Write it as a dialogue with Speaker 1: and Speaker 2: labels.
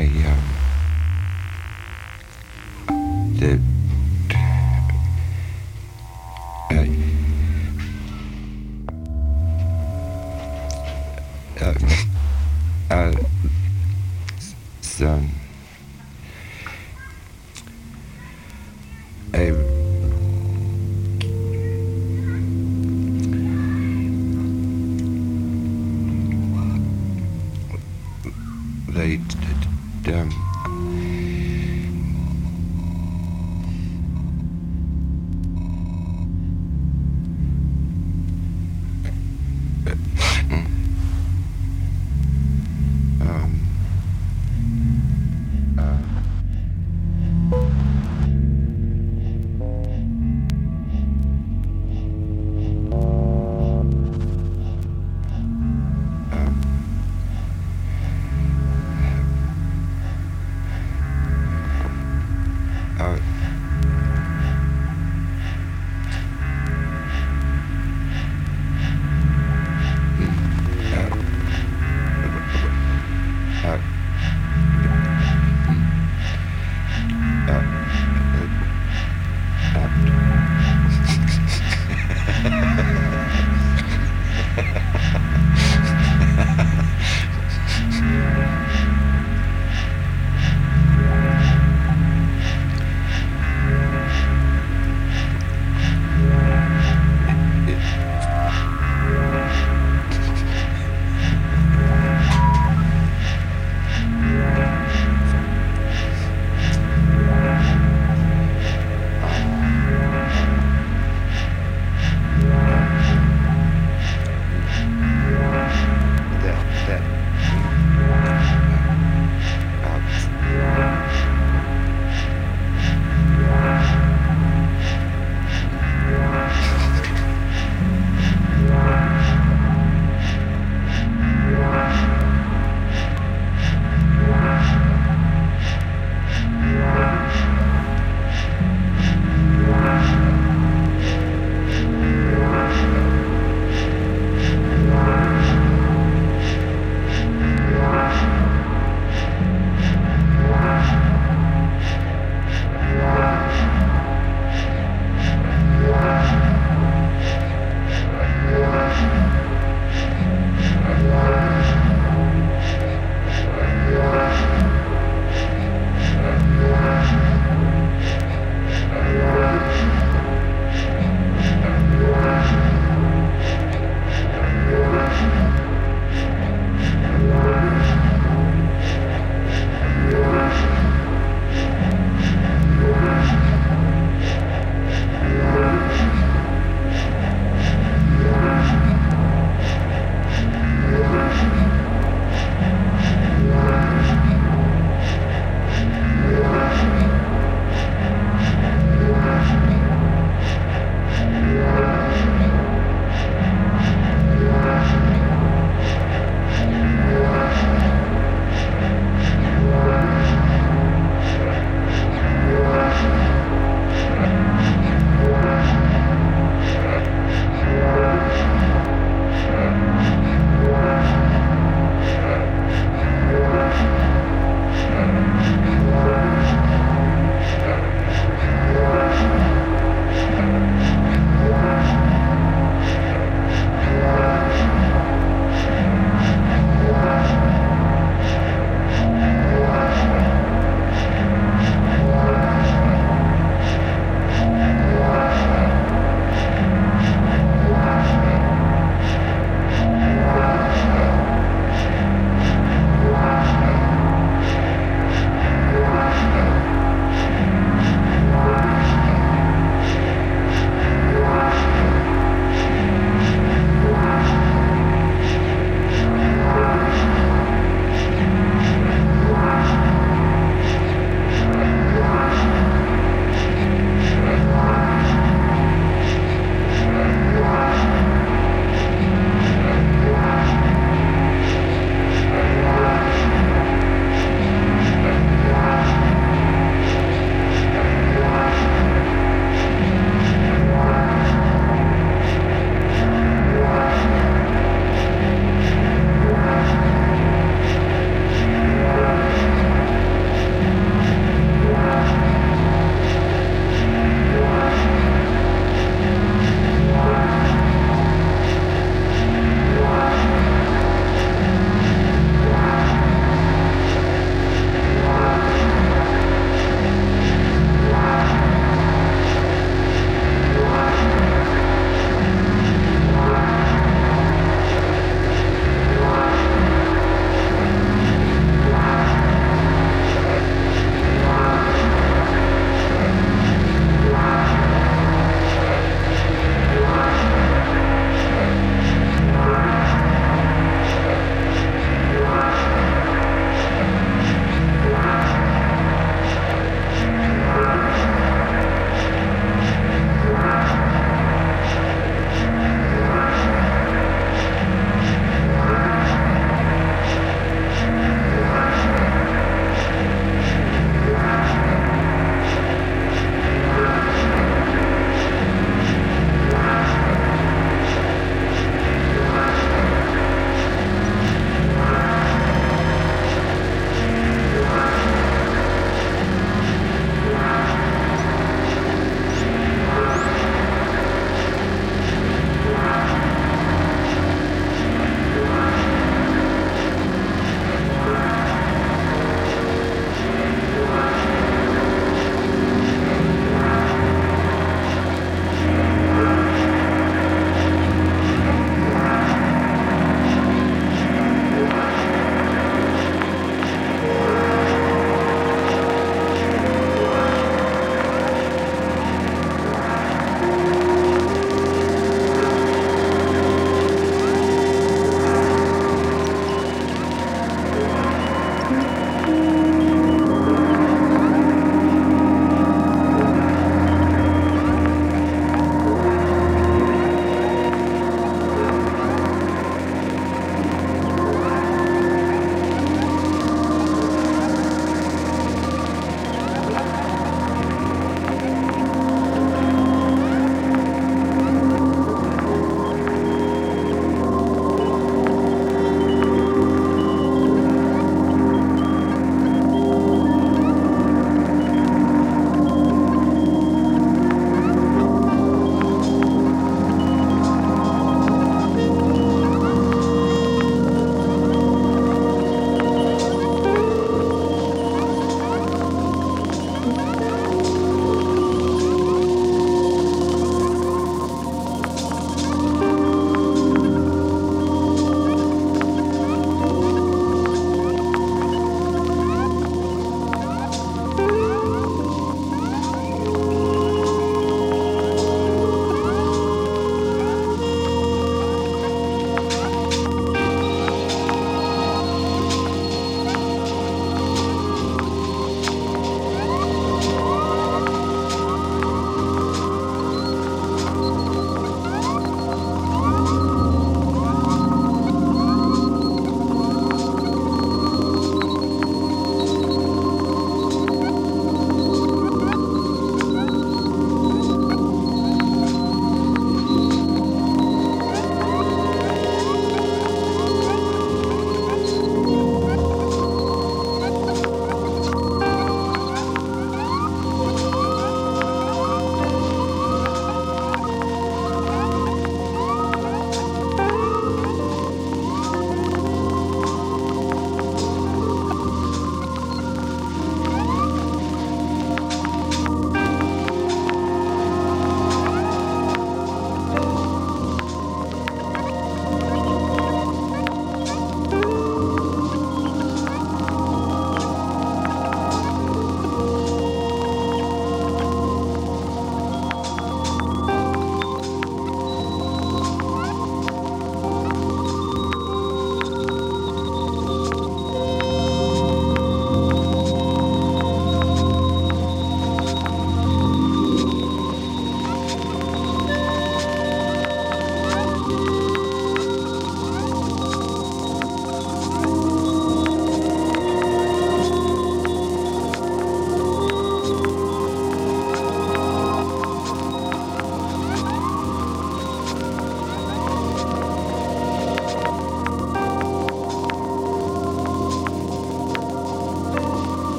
Speaker 1: I um,